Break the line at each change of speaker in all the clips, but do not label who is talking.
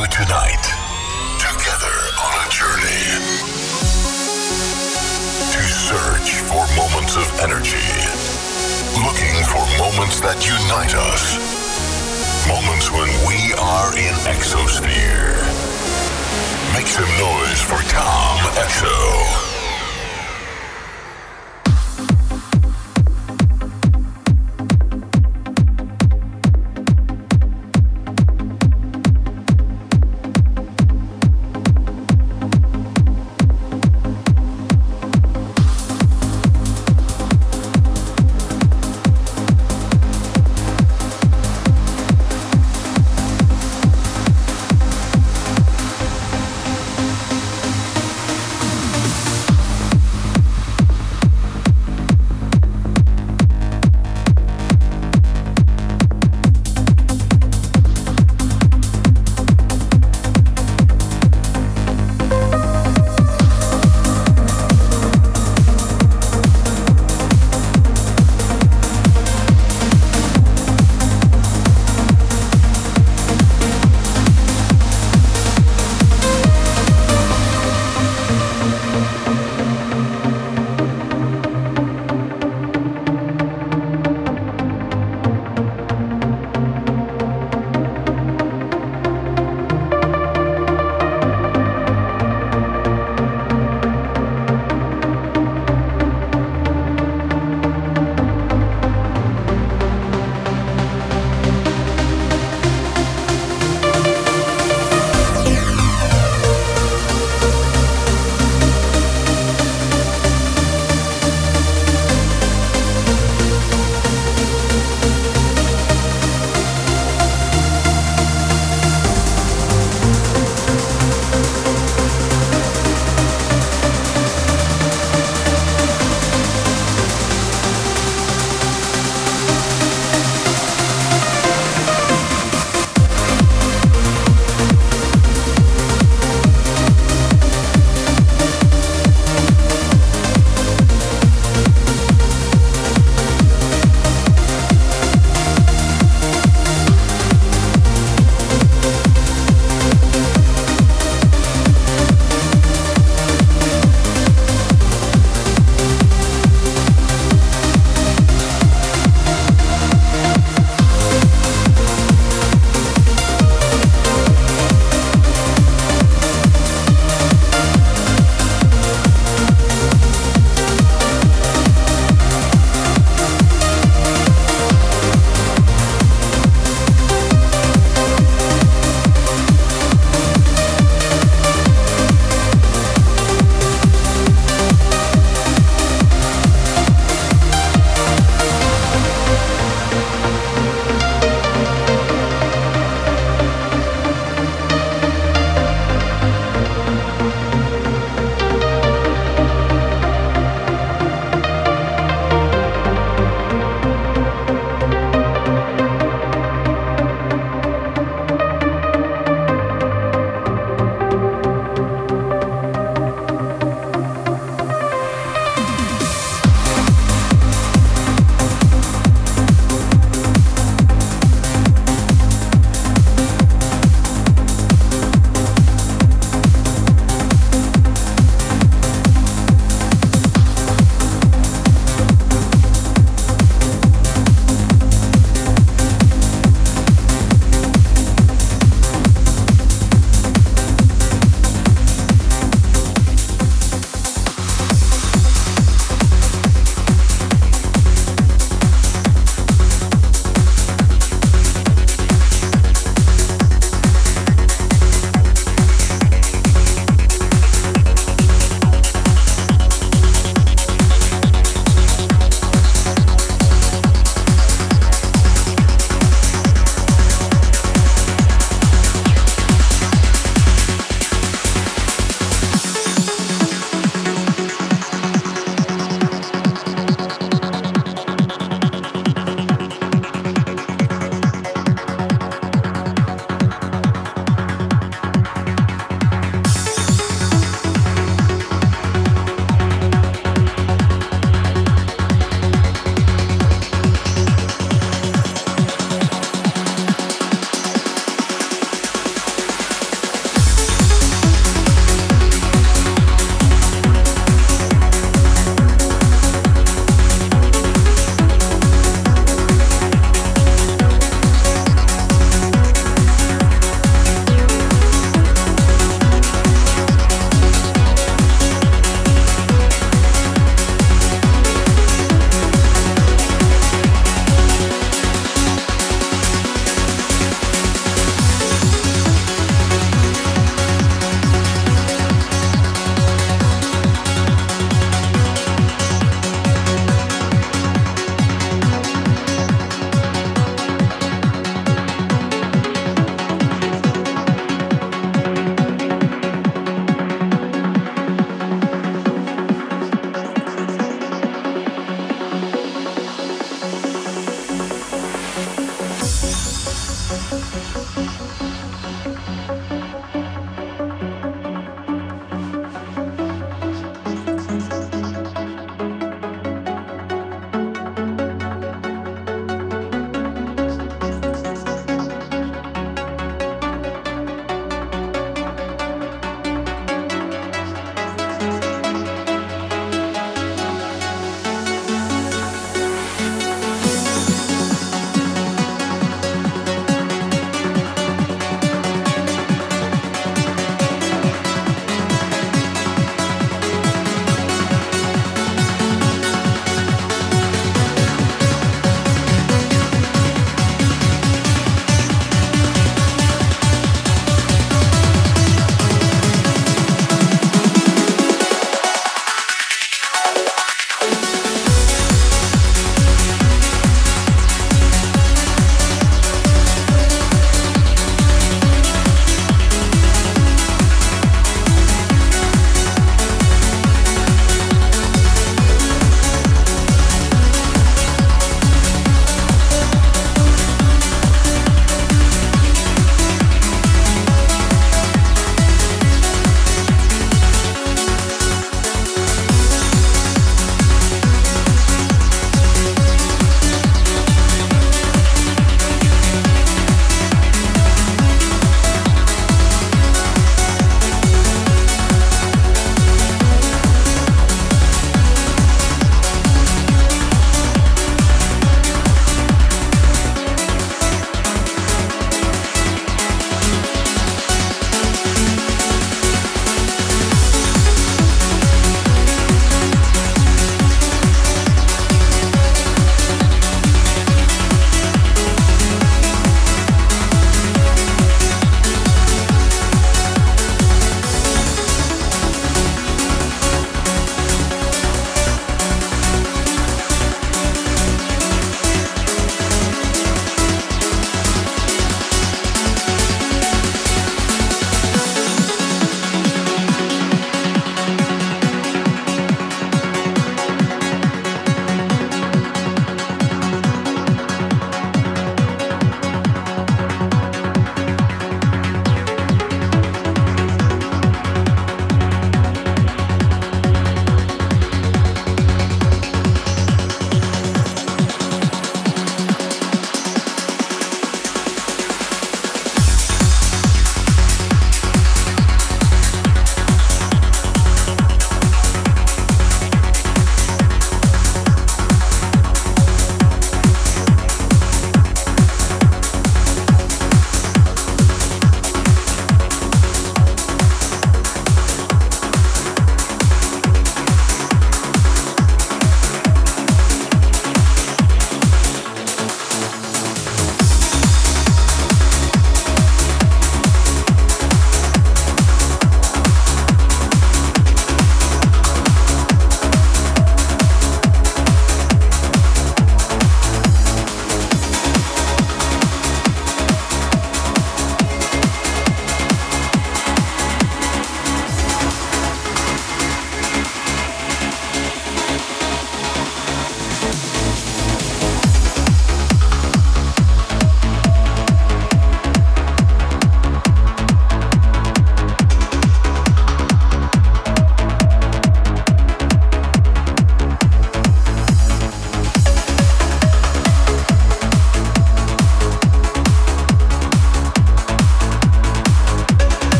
you tonight. Together on a journey to search for moments of energy. Looking for moments that unite us. Moments when we are in exosphere. Make some noise for Tom Exo.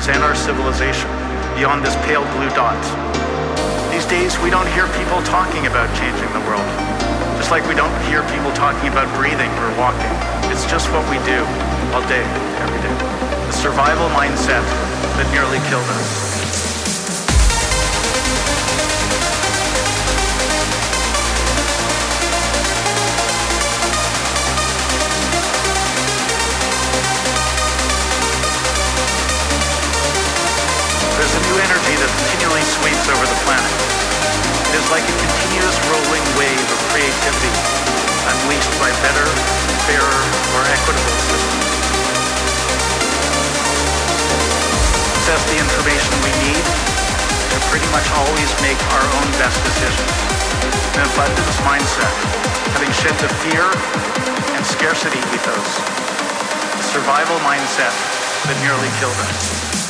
Species sweeps over the planet. It is like a continuous rolling wave of creativity unleashed by better, fairer, more equitable systems. Possess the information we need to pretty much always make our own best decisions. An abundance mindset, having shed the fear and scarcity ethos, the survival mindset that nearly killed us.